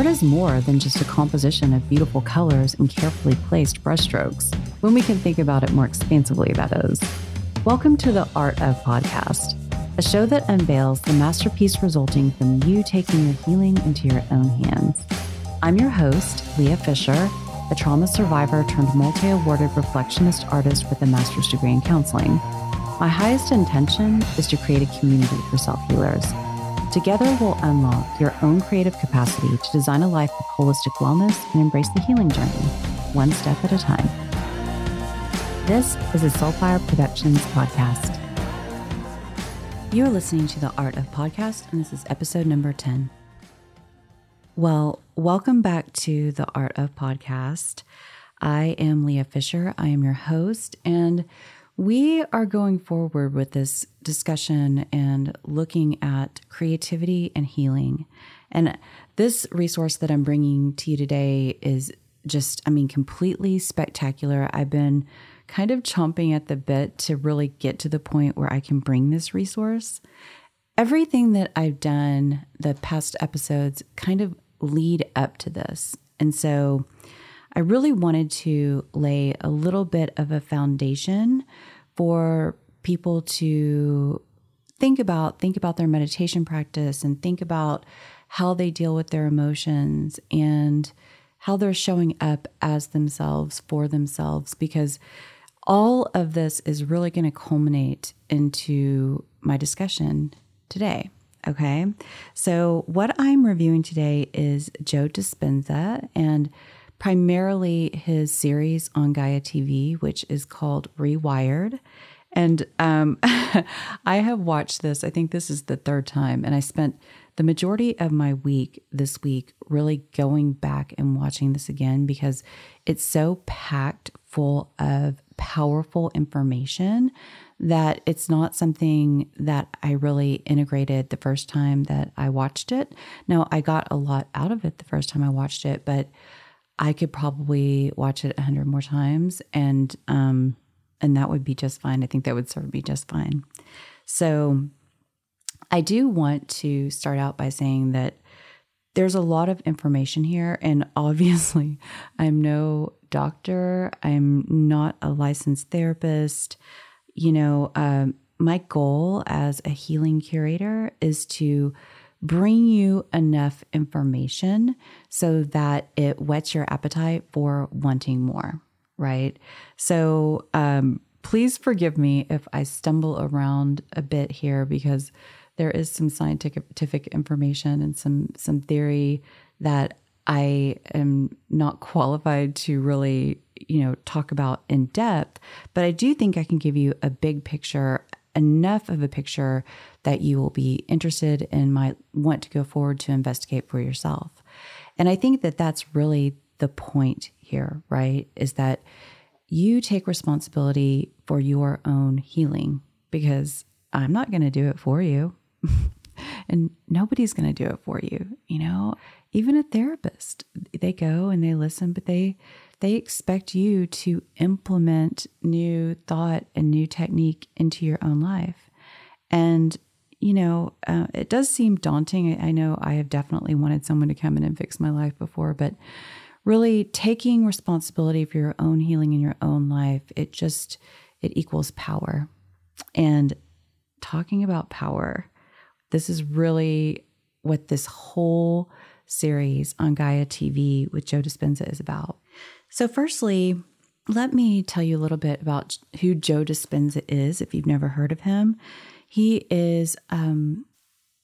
Art is more than just a composition of beautiful colors and carefully placed brushstrokes, when we can think about it more expansively, that is. Welcome to the Art of Podcast, a show that unveils the masterpiece resulting from you taking your healing into your own hands. I'm your host, Lea Fisher, a trauma survivor turned multi awarded reflectionist artist with a master's degree in counseling. My highest intention is to create a community for self healers Together, we'll unlock your own creative capacity to design a life of holistic wellness and embrace the healing journey, one step at a time. This is a Soulfire Productions podcast. You're listening to the Art of Podcast, and this is episode number 10. Well, welcome back to the Art of Podcast. I am Lea Fisher. I am your host, and we are going forward with this discussion and looking at creativity and healing. And this resource that I'm bringing to you today is just, I mean, completely spectacular. I've been kind of chomping at the bit to really get to the point where I can bring this resource. Everything that I've done the past episodes kind of lead up to this. And so I really wanted to lay a little bit of a foundation for people to think about think about their meditation practice and think about how they deal with their emotions and how they're showing up as themselves for themselves because all of this is really going to culminate into my discussion today. Okay. So, what I'm reviewing today is Joe Dispenza and primarily his series on Gaia TV, which is called Rewired. And um, I have watched this, I think this is the third time, and I spent the majority of my week this week really going back and watching this again because it's so packed full of powerful information that it's not something that I really integrated the first time that I watched it. Now, I got a lot out of it the first time I watched it, but I could probably watch it a hundred more times and um and that would be just fine. I think that would serve me just fine. So I do want to start out by saying that there's a lot of information here and obviously I'm no doctor, I'm not a licensed therapist. You know, um, my goal as a healing curator is to bring you enough information so that it whets your appetite for wanting more, right? So, um, please forgive me if I stumble around a bit here because there is some scientific information and some some theory that I am not qualified to really, you know, talk about in depth, but I do think I can give you a big picture enough of a picture that you will be interested and might want to go forward to investigate for yourself. And I think that that's really the point here, right? Is that you take responsibility for your own healing because I'm not going to do it for you. and nobody's going to do it for you, you know? Even a therapist, they go and they listen, but they they expect you to implement new thought and new technique into your own life. And, you know, uh, it does seem daunting. I know I have definitely wanted someone to come in and fix my life before, but really taking responsibility for your own healing in your own life, it just, it equals power. And talking about power, this is really what this whole series on Gaia TV with Joe Dispenza is about. So, firstly, let me tell you a little bit about who Joe Dispenza is if you've never heard of him. He is um,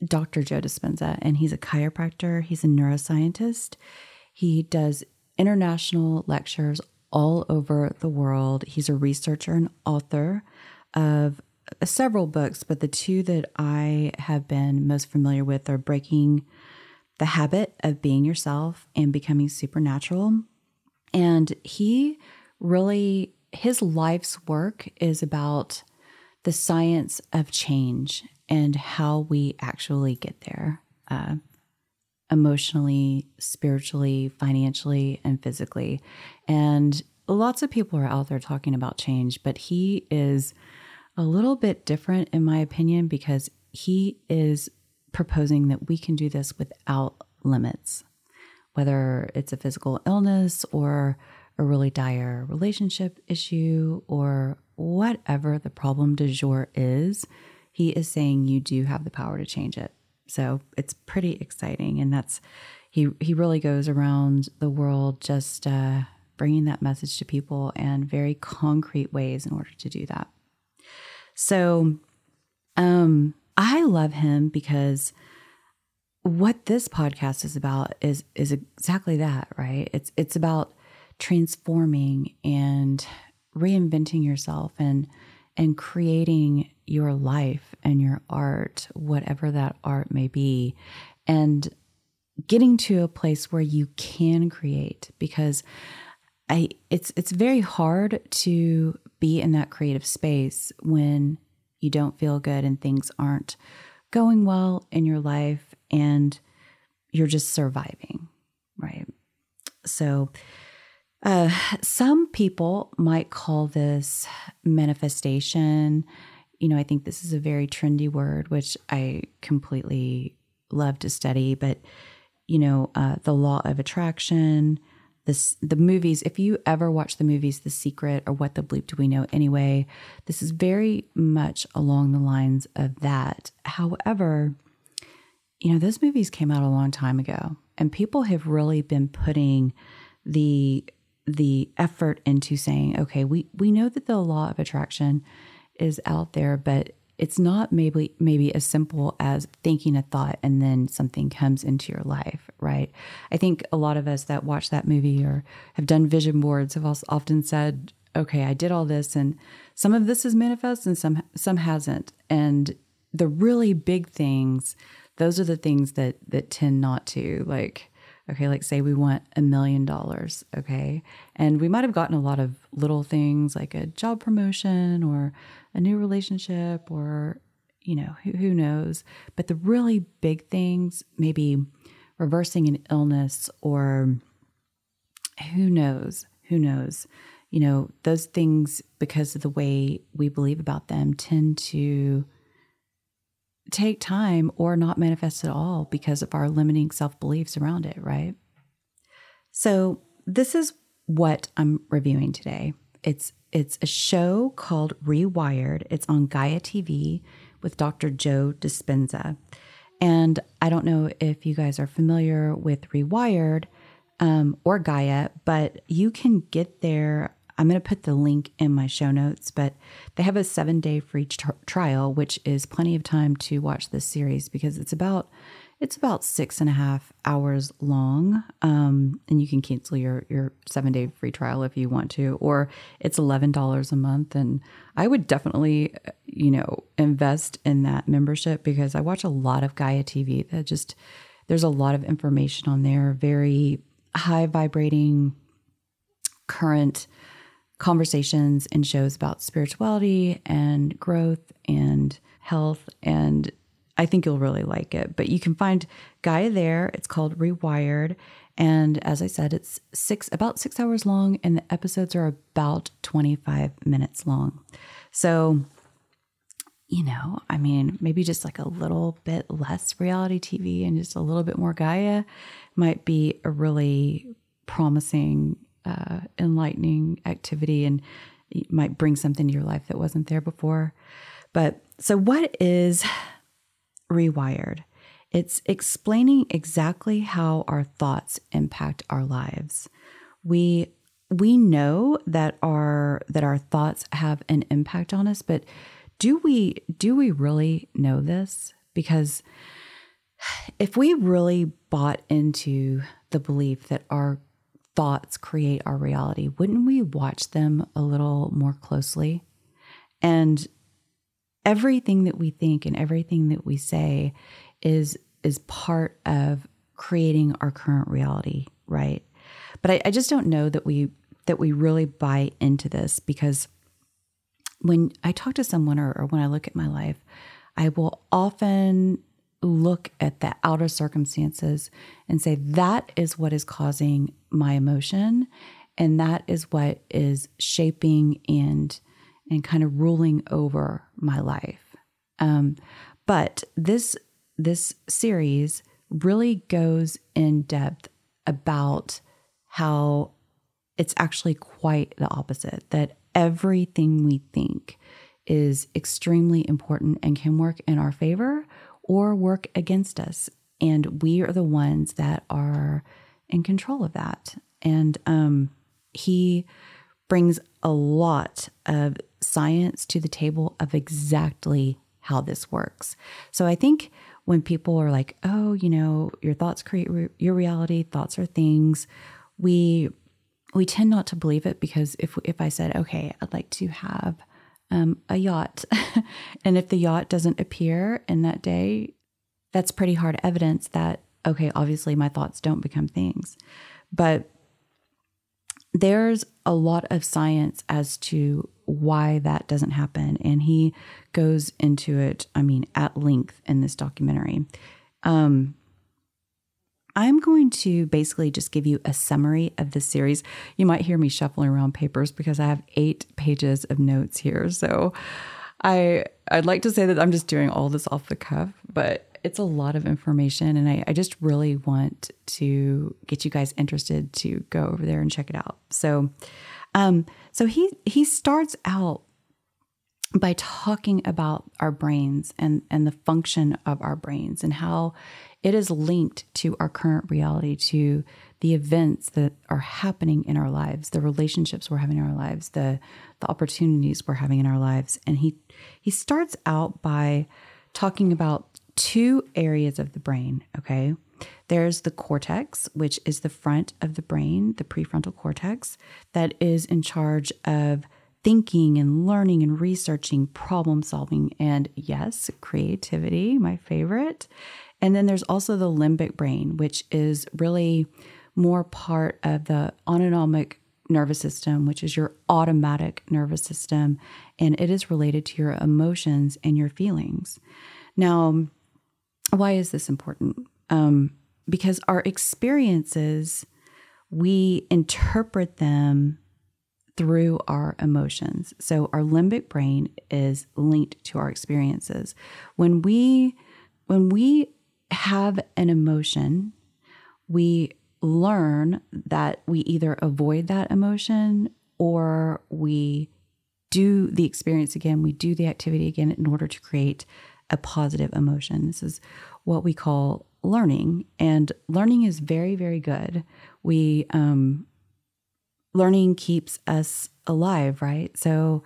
Dr. Joe Dispenza, and he's a chiropractor, he's a neuroscientist. He does international lectures all over the world. He's a researcher and author of several books, but the two that I have been most familiar with are Breaking the Habit of Being Yourself and Becoming Supernatural. And he really, his life's work is about the science of change and how we actually get there uh, emotionally, spiritually, financially, and physically. And lots of people are out there talking about change, but he is a little bit different, in my opinion, because he is proposing that we can do this without limits whether it's a physical illness or a really dire relationship issue or whatever the problem du jour is, he is saying you do have the power to change it. So it's pretty exciting, and that's he he really goes around the world just uh, bringing that message to people and very concrete ways in order to do that. So, um, I love him because what this podcast is about is is exactly that, right? It's it's about transforming and reinventing yourself and and creating your life and your art, whatever that art may be, and getting to a place where you can create because I it's it's very hard to be in that creative space when you don't feel good and things aren't going well in your life and you're just surviving, right? So uh, some people might call this manifestation. You know, I think this is a very trendy word, which I completely love to study, but, you know, uh, the law of attraction, this, the movies, if you ever watch the movies The Secret or What the Bleep Do We Know Anyway, this is very much along the lines of that. However, you know, those movies came out a long time ago, and people have really been putting the the effort into saying, okay, we we know that the law of attraction is out there, but it's not maybe maybe as simple as thinking a thought and then something comes into your life, right? I think a lot of us that watch that movie or have done vision boards have also often said, okay, I did all this and some of this is manifest and some some hasn't. And the really big things, those are the things that that tend not to like okay, like say we want a million dollars, okay? And we might have gotten a lot of little things like a job promotion or a new relationship or, you know, who, who knows? But the really big things, maybe reversing an illness or who knows, who knows? You know, those things, because of the way we believe about them, tend to take time or not manifest at all because of our limiting self beliefs around it, right? So, this is what I'm reviewing today. It's it's a show called Rewired. It's on Gaia TV with Dr. Joe Dispenza. And I don't know if you guys are familiar with Rewired um, or Gaia, but you can get there I'm going to put the link in my show notes, but they have a seven day free t- trial, which is plenty of time to watch this series because it's about it's about six and a half hours long, um, and you can cancel your your seven day free trial if you want to, or it's eleven dollars a month. And I would definitely, you know, invest in that membership because I watch a lot of Gaia TV. That just there's a lot of information on there, very high vibrating, current conversations and shows about spirituality and growth and health. And I think you'll really like it. But you can find Gaia there. It's called Rewired. And as I said, it's six about six hours long, and the episodes are about 25 minutes long. So, you know, I mean, maybe just like a little bit less reality TV and just a little bit more Gaia might be a really promising uh, enlightening activity and it might bring something to your life that wasn't there before. But so, what is rewired? It's explaining exactly how our thoughts impact our lives. We we know that our that our thoughts have an impact on us, but do we do we really know this? Because if we really bought into the belief that our thoughts create our reality, wouldn't we watch them a little more closely? And everything that we think and everything that we say is is part of creating our current reality, right? But I, I just don't know that we that we really buy into this because when I talk to someone or, or when I look at my life, I will often look at the outer circumstances and say, that is what is causing my emotion. And that is what is shaping and and kind of ruling over my life. Um, but this this series really goes in depth about how it's actually quite the opposite that everything we think is extremely important and can work in our favor or work against us. And we are the ones that are in control of that. And um, he brings a lot of science to the table of exactly how this works. So I think when people are like, oh, you know, your thoughts create re- your reality, thoughts are things, we we tend not to believe it because if if I said, okay, I'd like to have um, a yacht, and if the yacht doesn't appear in that day, that's pretty hard evidence that okay, obviously my thoughts don't become things, but there's a lot of science as to why that doesn't happen. And he goes into it, I mean, at length in this documentary. Um, I'm going to basically just give you a summary of the series. You might hear me shuffling around papers because I have eight pages of notes here. So I I'd like to say that I'm just doing all this off the cuff, but it's a lot of information and I, I just really want to get you guys interested to go over there and check it out. So um, so he he starts out by talking about our brains and and the function of our brains and how it is linked to our current reality to the events that are happening in our lives the relationships we're having in our lives the the opportunities we're having in our lives and he he starts out by talking about two areas of the brain okay there's the cortex, which is the front of the brain, the prefrontal cortex, that is in charge of thinking and learning and researching, problem solving, and yes, creativity, my favorite. And then there's also the limbic brain, which is really more part of the autonomic nervous system, which is your automatic nervous system, and it is related to your emotions and your feelings. Now, why is this important? Um, because our experiences, we interpret them through our emotions. So our limbic brain is linked to our experiences. When we when we have an emotion, we learn that we either avoid that emotion or we do the experience again, we do the activity again in order to create a positive emotion. This is what we call learning, and learning is very, very good. We, um, learning keeps us alive, right? So,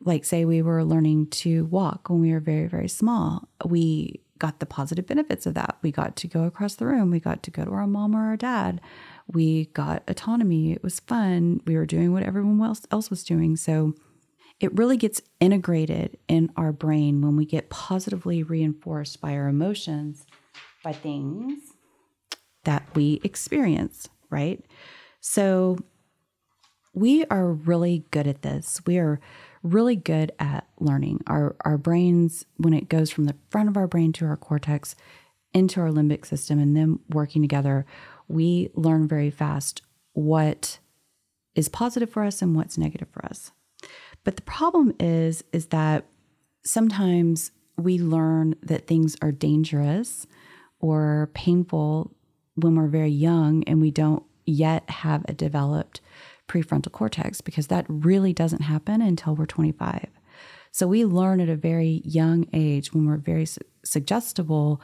like, say we were learning to walk when we were very, very small, we got the positive benefits of that. We got to go across the room, we got to go to our mom or our dad, we got autonomy. It was fun. We were doing what everyone else, else was doing. So, it really gets integrated in our brain when we get positively reinforced by our emotions by things that we experience, right? So we are really good at this. We are really good at learning. Our our brains when it goes from the front of our brain to our cortex into our limbic system and then working together, we learn very fast what is positive for us and what's negative for us. But the problem is is that sometimes we learn that things are dangerous or painful when we're very young and we don't yet have a developed prefrontal cortex because that really doesn't happen until we're 25. So we learn at a very young age when we're very su- suggestible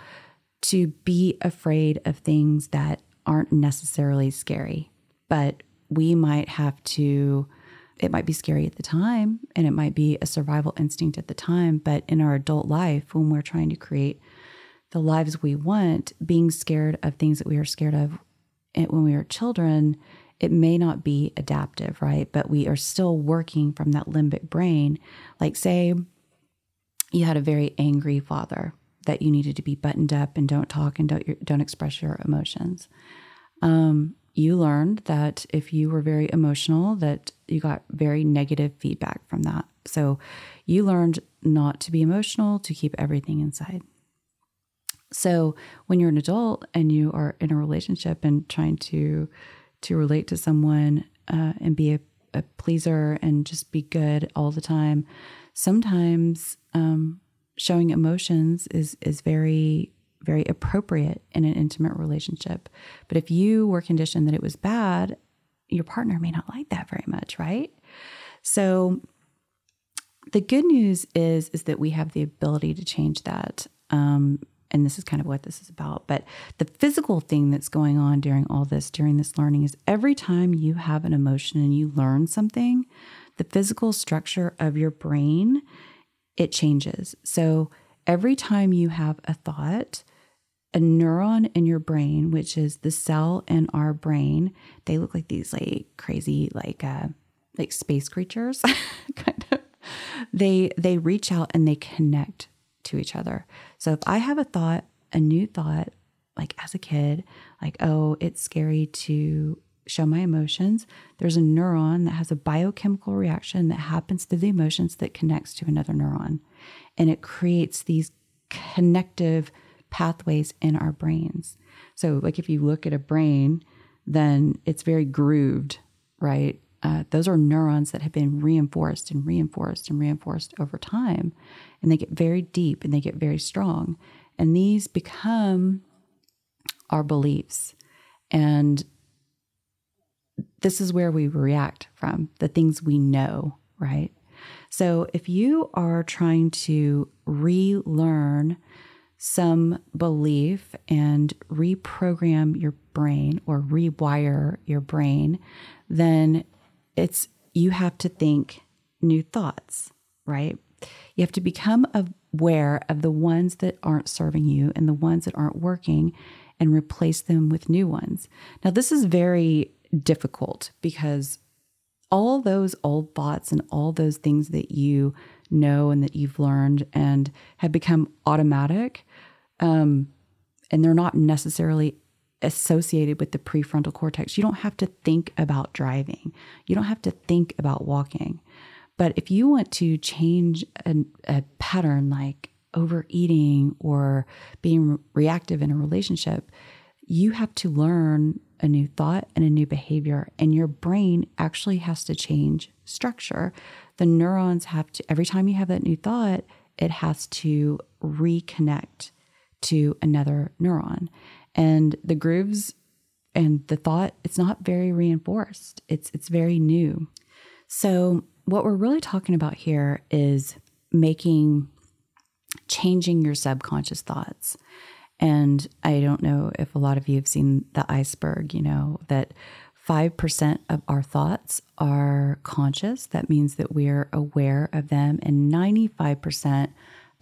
to be afraid of things that aren't necessarily scary, but we might have to it might be scary at the time and it might be a survival instinct at the time, but in our adult life when we're trying to create the lives we want, being scared of things that we are scared of eh, when we are children, it may not be adaptive, right? But we are still working from that limbic brain. Like, say, you had a very angry father that you needed to be buttoned up and don't talk and don't don't express your emotions. Um, you learned that if you were very emotional, that you got very negative feedback from that. So you learned not to be emotional, to keep everything inside. So when you're an adult and you are in a relationship and trying to to relate to someone uh, and be a, a, pleaser and just be good all the time, sometimes um, showing emotions is is very very appropriate in an intimate relationship. But if you were conditioned that it was bad, your partner may not like that very much, right? So the good news is is that we have the ability to change that. Um, and this is kind of what this is about. But the physical thing that's going on during all this, during this learning, is every time you have an emotion and you learn something, the physical structure of your brain it changes. So every time you have a thought, a neuron in your brain, which is the cell in our brain, they look like these like crazy like uh like space creatures kind of they they reach out and they connect to each other. So if I have a thought, a new thought, like as a kid, like, oh, it's scary to show my emotions, there's a neuron that has a biochemical reaction that happens to the emotions that connects to another neuron. And it creates these connective pathways in our brains. So, like if you look at a brain, then it's very grooved, right? Uh, those are neurons that have been reinforced and reinforced and reinforced over time. And they get very deep and they get very strong. And these become our beliefs. And this is where we react from the things we know, right? So if you are trying to relearn some belief and reprogram your brain or rewire your brain, then it's you have to think new thoughts, right? You have to become aware of the ones that aren't serving you and the ones that aren't working and replace them with new ones. Now, this is very difficult because all those old thoughts and all those things that you know and that you've learned and have become automatic, um, and they're not necessarily associated with the prefrontal cortex. You don't have to think about driving, you don't have to think about walking. But if you want to change a, a pattern like overeating or being reactive in a relationship, you have to learn a new thought and a new behavior, and your brain actually has to change structure. The neurons have to, every time you have that new thought, it has to reconnect to another neuron and the grooves and the thought it's not very reinforced. It's it's very new. So what we're really talking about here is making changing your subconscious thoughts. And i don't know if a lot of you have seen the iceberg you know that 5% of our thoughts are conscious. That means that we're aware of them. And 95%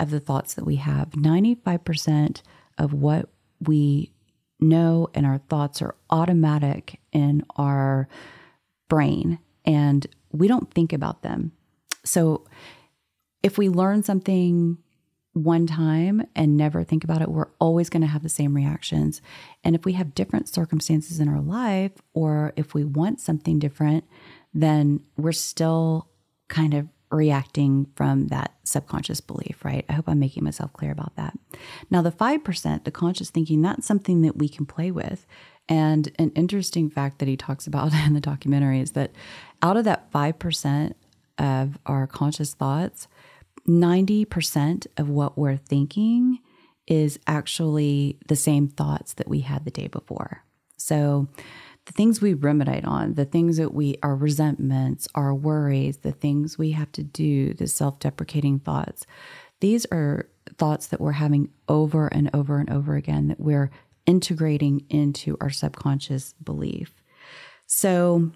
of the thoughts that we have 95% of what we know and our thoughts are automatic in our brain and we don't think about them. So if we learn something one time and never think about it, we're always going to have the same reactions. And if we have different circumstances in our life, or if we want something different, then we're still kind of reacting from that subconscious belief, right? I hope I'm making myself clear about that. Now, the 5%, the conscious thinking, that's something that we can play with. And an interesting fact that he talks about in the documentary is that out of that 5% of our conscious thoughts, 90% of what we're thinking is actually the same thoughts that we had the day before. So, the things we ruminate on, the things that we, our resentments, our worries, the things we have to do, the self deprecating thoughts, these are thoughts that we're having over and over and over again that we're integrating into our subconscious belief. So,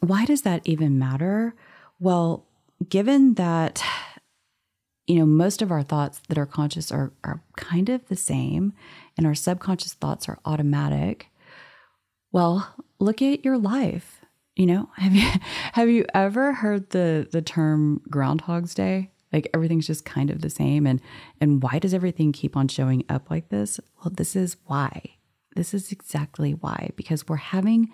why does that even matter? Well, given that you know most of our thoughts that are conscious are are kind of the same and our subconscious thoughts are automatic well, look at your life. You know, have you have you ever heard the the term groundhog's day? Like everything's just kind of the same and and why does everything keep on showing up like this? Well, this is why. This is exactly why because we're having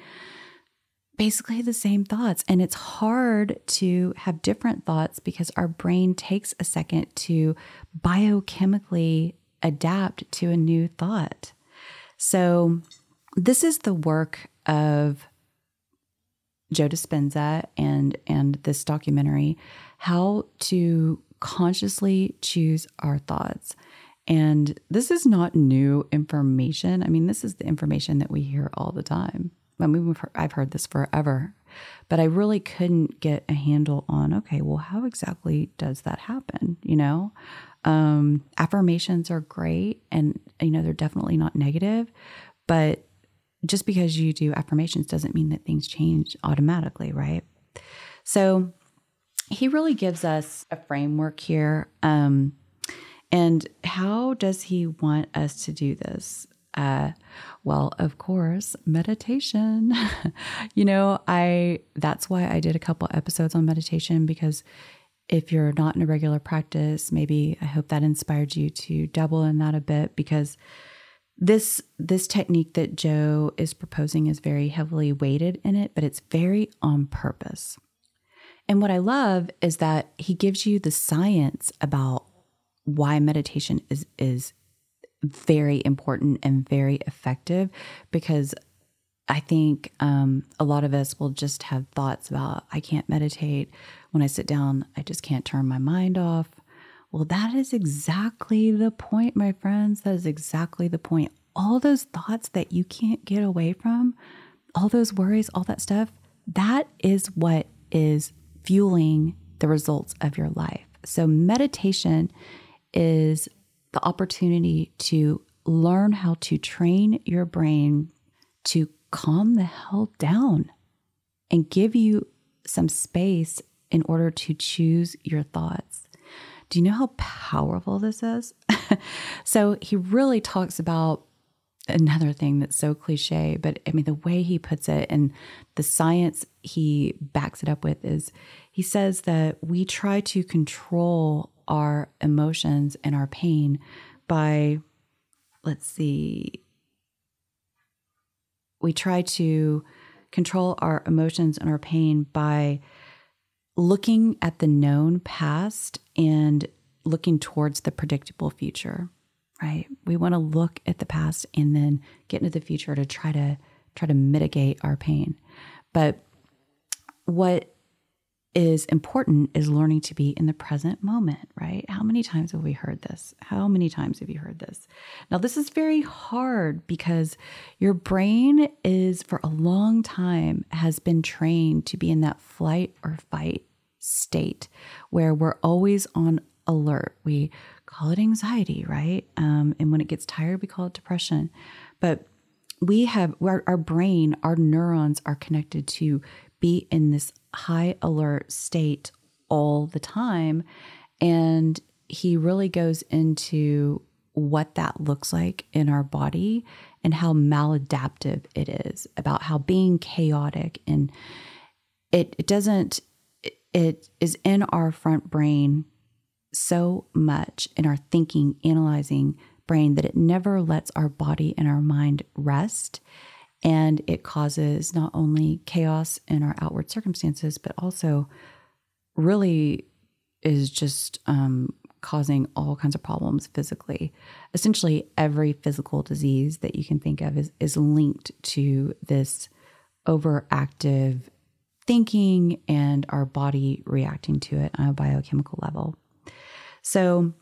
basically the same thoughts. And it's hard to have different thoughts because our brain takes a second to biochemically adapt to a new thought. So this is the work of Joe Dispenza and and this documentary, how to consciously choose our thoughts. And this is not new information. I mean, this is the information that we hear all the time. I mean, I've heard this forever, but I really couldn't get a handle on okay, well, how exactly does that happen? You know, um, affirmations are great and, you know, they're definitely not negative, but just because you do affirmations doesn't mean that things change automatically, right? So he really gives us a framework here. Um, and how does he want us to do this? Uh, well, of course, meditation. you know, I that's why I did a couple episodes on meditation because if you're not in a regular practice, maybe I hope that inspired you to double in that a bit because this this technique that Joe is proposing is very heavily weighted in it, but it's very on purpose. And what I love is that he gives you the science about why meditation is is very important and very effective because I think um, a lot of us will just have thoughts about, I can't meditate. When I sit down, I just can't turn my mind off. Well, that is exactly the point, my friends. That is exactly the point. All those thoughts that you can't get away from, all those worries, all that stuff, that is what is fueling the results of your life. So, meditation is the opportunity to learn how to train your brain to calm the hell down and give you some space in order to choose your thoughts. Do you know how powerful this is? so, he really talks about another thing that's so cliche, but I mean, the way he puts it and the science he backs it up with is he says that we try to control our emotions and our pain by, let's see, we try to control our emotions and our pain by looking at the known past and looking towards the predictable future right? We want to look at the past and then get into the future to try to try to mitigate our pain. But what is important is learning to be in the present moment, right? How many times have we heard this? How many times have you heard this? Now, this is very hard because your brain is, for a long time, has been trained to be in that flight or fight state where we're always on alert. We call it anxiety, right? Um, and when it gets tired, we call it depression. But we have our, our brain, our neurons are connected to be in this high alert state all the time. And he really goes into what that looks like in our body and how maladaptive it is, about how being chaotic and it, it doesn't, it, it is in our front brain so much in our thinking, analyzing brain that it never lets our body and our mind rest. And it causes not only chaos in our outward circumstances, but also really is just um, causing all kinds of problems physically. Essentially, every physical disease that you can think of is, is linked to this overactive thinking and our body reacting to it on a biochemical level. So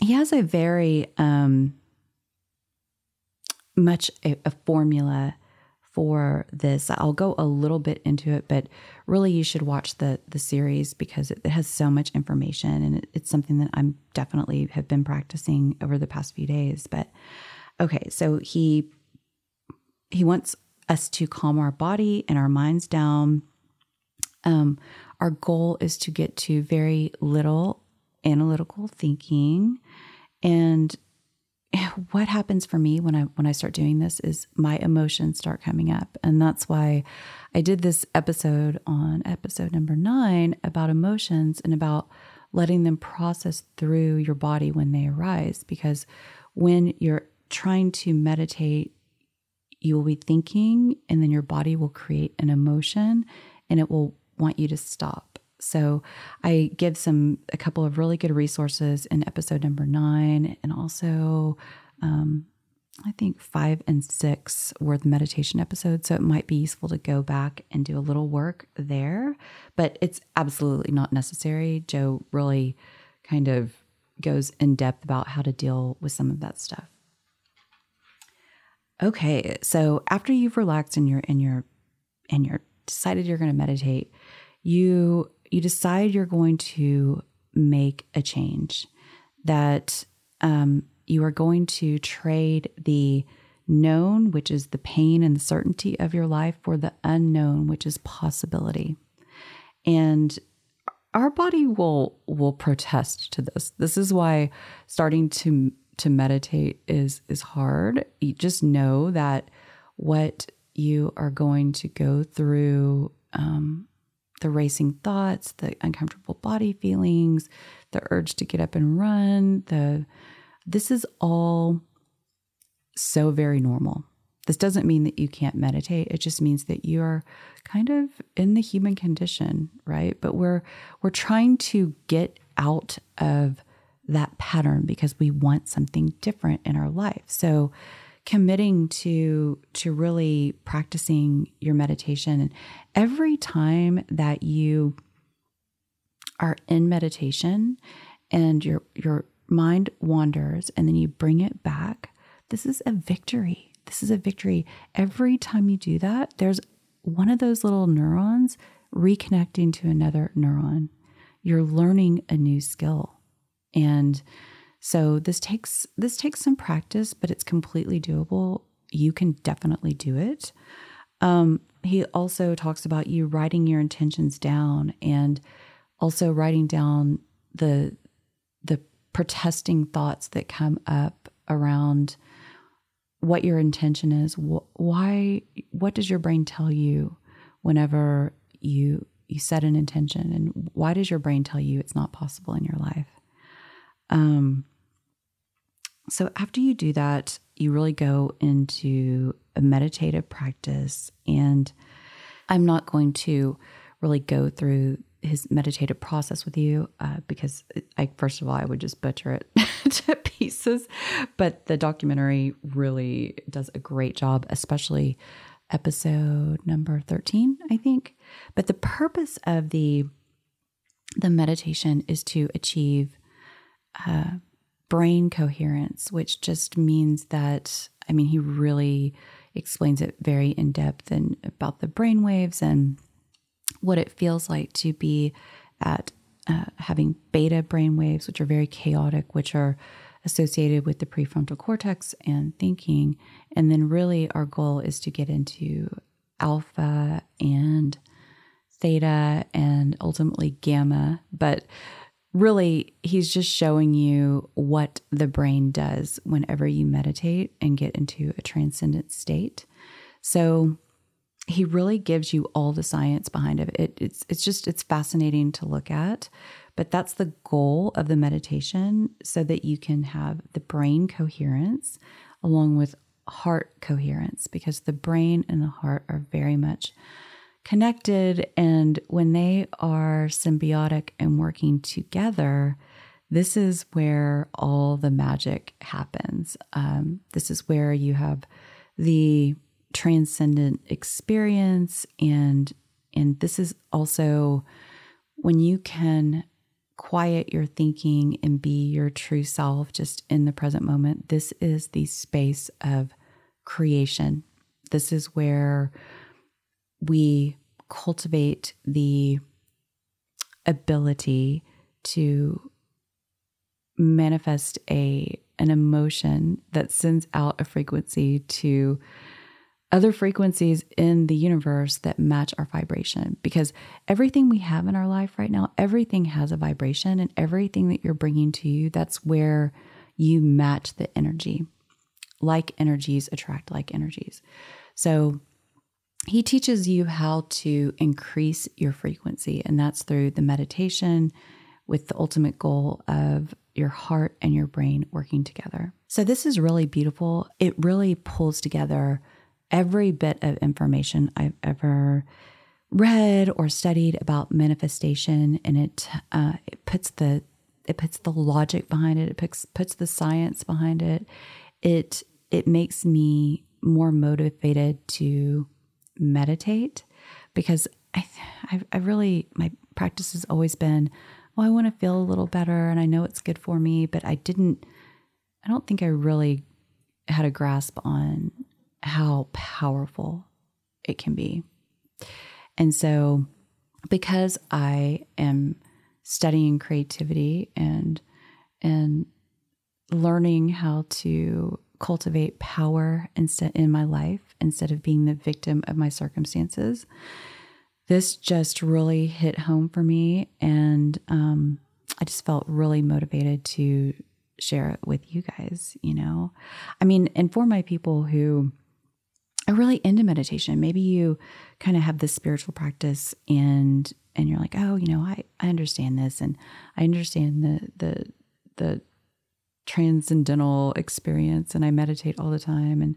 he has a very um, much a, a formula for this. I'll go a little bit into it, but really you should watch the the series because it, it has so much information and it, it's something that I'm definitely have been practicing over the past few days. But okay, so he he wants us to calm our body and our minds down. Um, our goal is to get to very little analytical thinking and what happens for me when I when I start doing this is my emotions start coming up. And that's why I did this episode on episode number 9 about emotions and about letting them process through your body when they arise because when you're trying to meditate you will be thinking and then your body will create an emotion and it will want you to stop. So I give some a couple of really good resources in episode number nine, and also um, I think five and six were the meditation episodes. So it might be useful to go back and do a little work there, but it's absolutely not necessary. Joe really kind of goes in depth about how to deal with some of that stuff. Okay, so after you've relaxed and you're and you're and you're decided you're going to meditate, you you decide you're going to make a change that um, you are going to trade the known, which is the pain and the certainty of your life, for the unknown, which is possibility. And our body will will protest to this. This is why starting to to meditate is is hard. You just know that what you are going to go through um, the racing thoughts, the uncomfortable body feelings, the urge to get up and run, the this is all so very normal. This doesn't mean that you can't meditate. It just means that you are kind of in the human condition, right? But we're we're trying to get out of that pattern because we want something different in our life. So committing to to really practicing your meditation. And every time that you are in meditation and your your mind wanders and then you bring it back this is a victory. This is a victory. Every time you do that there's one of those little neurons reconnecting to another neuron. You're learning a new skill. And so this takes this takes some practice, but it's completely doable. You can definitely do it. Um, he also talks about you writing your intentions down and also writing down the the protesting thoughts that come up around what your intention is. Why? What does your brain tell you whenever you you set an intention, and why does your brain tell you it's not possible in your life? Um, so, after you do that, you really go into a meditative practice. And I'm not going to really go through his meditative process with you uh, because I, first of all, I would just butcher it to pieces. But the documentary really does a great job, especially episode number 13, I think. But the purpose of the the meditation is to achieve uh, brain coherence, which just means that, I mean, he really explains it very in depth and about the brain waves and what it feels like to be at uh, having beta brain waves, which are very chaotic, which are associated with the prefrontal cortex and thinking. And then, really, our goal is to get into alpha and theta and ultimately gamma. But really, he's just showing you what the brain does whenever you meditate and get into a transcendent state. So he really gives you all the science behind it. it. It's it's just it's fascinating to look at. But that's the goal of the meditation so that you can have the brain coherence along with heart coherence because the brain and the heart are very much connected. And when they are symbiotic and working together, this is where all the magic happens. Um, this is where you have the transcendent experience and and this is also when you can quiet your thinking and be your true self just in the present moment this is the space of creation this is where we cultivate the ability to manifest a an emotion that sends out a frequency to other frequencies in the universe that match our vibration. Because everything we have in our life right now everything has a vibration and everything that you're bringing to you that's where you match the energy. Like energies attract like energies. So he teaches you how to increase your frequency, and that's through the meditation with the ultimate goal of your heart and your brain working together. So, this is really beautiful. It really pulls together every bit of information I've ever read or studied about manifestation, and it, uh, it puts the it puts the logic behind it. It puts puts the science behind it. It it makes me more motivated to meditate because I, I, I really, my practice has always been well, I want to feel a little better and I know it's good for me, but I didn't, I don't think I really had a grasp on how powerful it can be. And so, because I am studying creativity and and learning how to cultivate power instead in my life instead of being the victim of my circumstances. This just really hit home for me, and um, I just felt really motivated to share it with you guys. You know, I mean, and for my people who are really into meditation, maybe you kind of have this spiritual practice and and you're like, oh, you know, I, I understand this and I understand the the the transcendental experience and I meditate all the time. And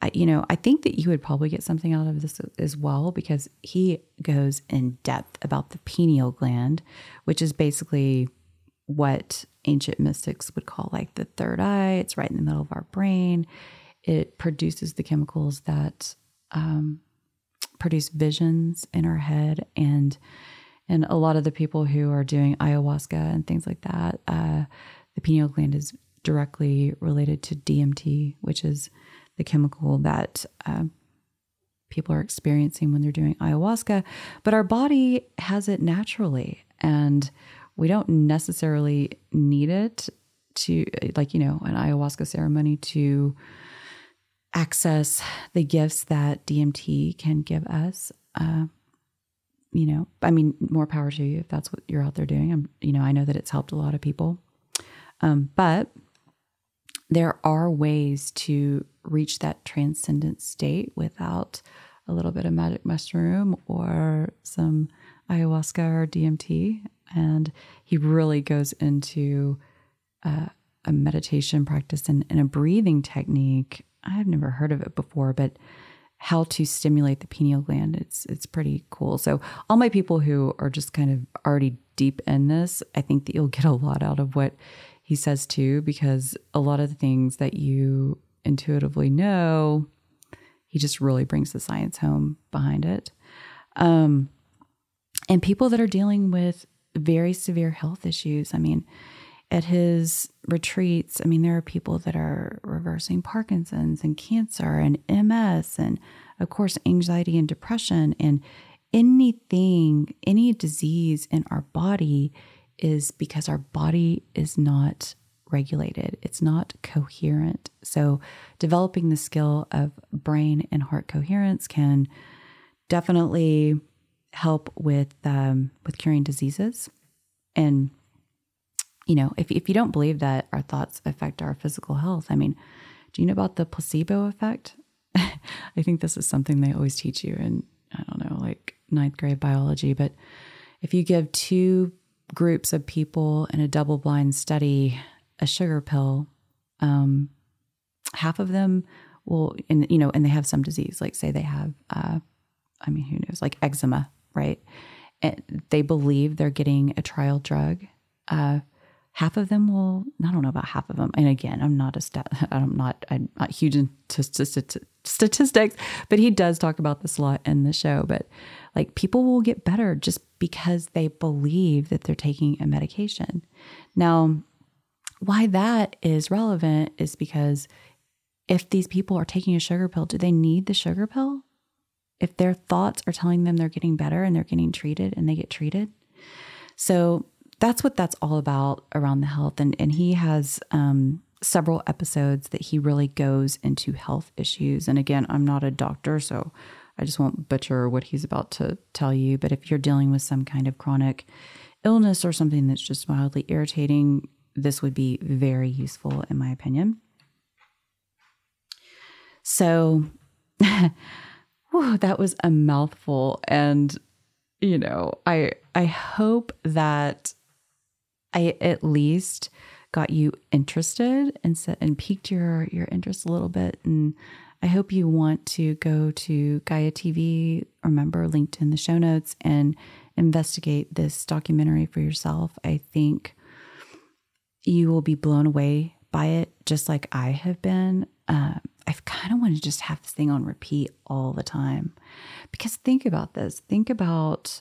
I, you know, I think that you would probably get something out of this as well because he goes in depth about the pineal gland, which is basically what ancient mystics would call like the third eye. It's right in the middle of our brain. It produces the chemicals that um, produce visions in our head and and a lot of the people who are doing ayahuasca and things like that uh, the pineal gland is directly related to DMT, which is the chemical that uh, people are experiencing when they're doing ayahuasca. But our body has it naturally, and we don't necessarily need it to, like, you know, an ayahuasca ceremony to access the gifts that DMT can give us. Uh, you know, I mean, more power to you if that's what you're out there doing. I'm, you know, I know that it's helped a lot of people. Um, but there are ways to reach that transcendent state without a little bit of magic mushroom or some ayahuasca or DMT. And he really goes into uh, a meditation practice and, and a breathing technique. I've never heard of it before, but how to stimulate the pineal gland. It's it's pretty cool. So all my people who are just kind of already deep in this, I think that you'll get a lot out of what he says too, because a lot of the things that you intuitively know, he just really brings the science home behind it. Um, and people that are dealing with very severe health issues. I mean, at his retreats, I mean, there are people that are reversing Parkinson's and cancer and MS, and of course, anxiety and depression, and anything, any disease in our body is because our body is not regulated, it's not coherent. So, developing the skill of brain and heart coherence can definitely help with um, with curing diseases. And you know, if if you don't believe that our thoughts affect our physical health, I mean, do you know about the placebo effect? I think this is something they always teach you in I don't know, like ninth grade biology, but if you give two groups of people in a double blind study a sugar pill, um, half of them will, and you know, and they have some disease, like say they have, uh, I mean, who knows, like eczema, right? And they believe they're getting a trial drug. Uh, half of them will i don't know about half of them and again i'm not a stat i'm not i'm not huge into statistics but he does talk about this a lot in the show but like people will get better just because they believe that they're taking a medication now why that is relevant is because if these people are taking a sugar pill do they need the sugar pill if their thoughts are telling them they're getting better and they're getting treated and they get treated so that's what that's all about around the health. And, and he has um, several episodes that he really goes into health issues. And again, I'm not a doctor, so I just won't butcher what he's about to tell you. But if you're dealing with some kind of chronic illness or something that's just mildly irritating, this would be very useful, in my opinion. So, whew, that was a mouthful. And, you know, I I hope that I at least got you interested and set and piqued your your interest a little bit and I hope you want to go to Gaia TV, remember linked in the show notes and investigate this documentary for yourself. I think you will be blown away by it just like I have been. Uh, I kind of want to just have this thing on repeat all the time because think about this. Think about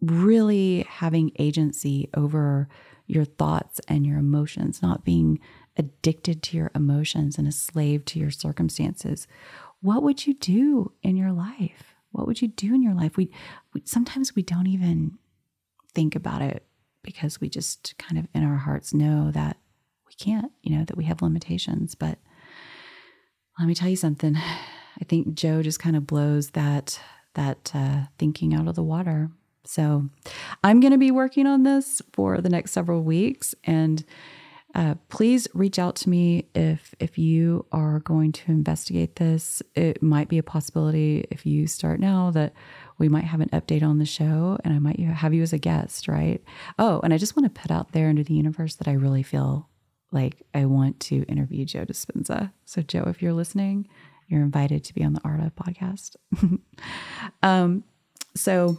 really having agency over your thoughts and your emotions, not being addicted to your emotions and a slave to your circumstances, what would you do in your life? What would you do in your life? We, we sometimes we don't even think about it because we just kind of in our hearts know that we can't, you know, that we have limitations. But let me tell you something. I think Joe just kind of blows that that uh, thinking out of the water. So I'm going to be working on this for the next several weeks, and uh, please reach out to me if if you are going to investigate this. It might be a possibility if you start now that we might have an update on the show, and I might have you as a guest, right? Oh, and I just want to put out there into the universe that I really feel like I want to interview Joe Dispenza. So Joe, if you're listening, you're invited to be on the Art of podcast. um, so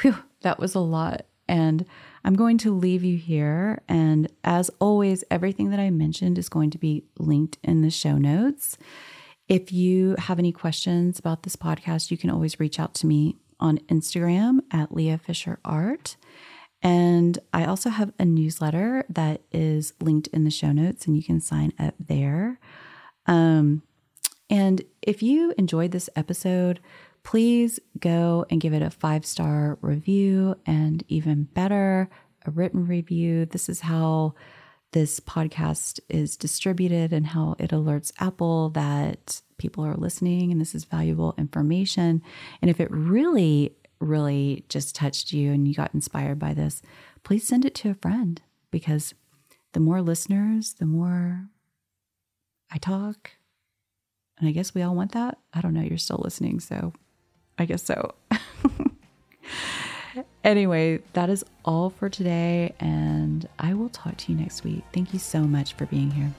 whew, that was a lot. And I'm going to leave you here. And as always, everything that I mentioned is going to be linked in the show notes. If you have any questions about this podcast, you can always reach out to me on Instagram at Lea Fisher Art. And I also have a newsletter that is linked in the show notes, and you can sign up there. Um, and if you enjoyed this episode, please go and give it a five star review and even better, a written review. This is how this podcast is distributed and how it alerts Apple that people are listening and this is valuable information. And if it really, really just touched you and you got inspired by this, please send it to a friend because the more listeners, the more I talk, and I guess we all want that. I don't know. You're still listening. So I guess so. anyway, that is all for today. And I will talk to you next week. Thank you so much for being here.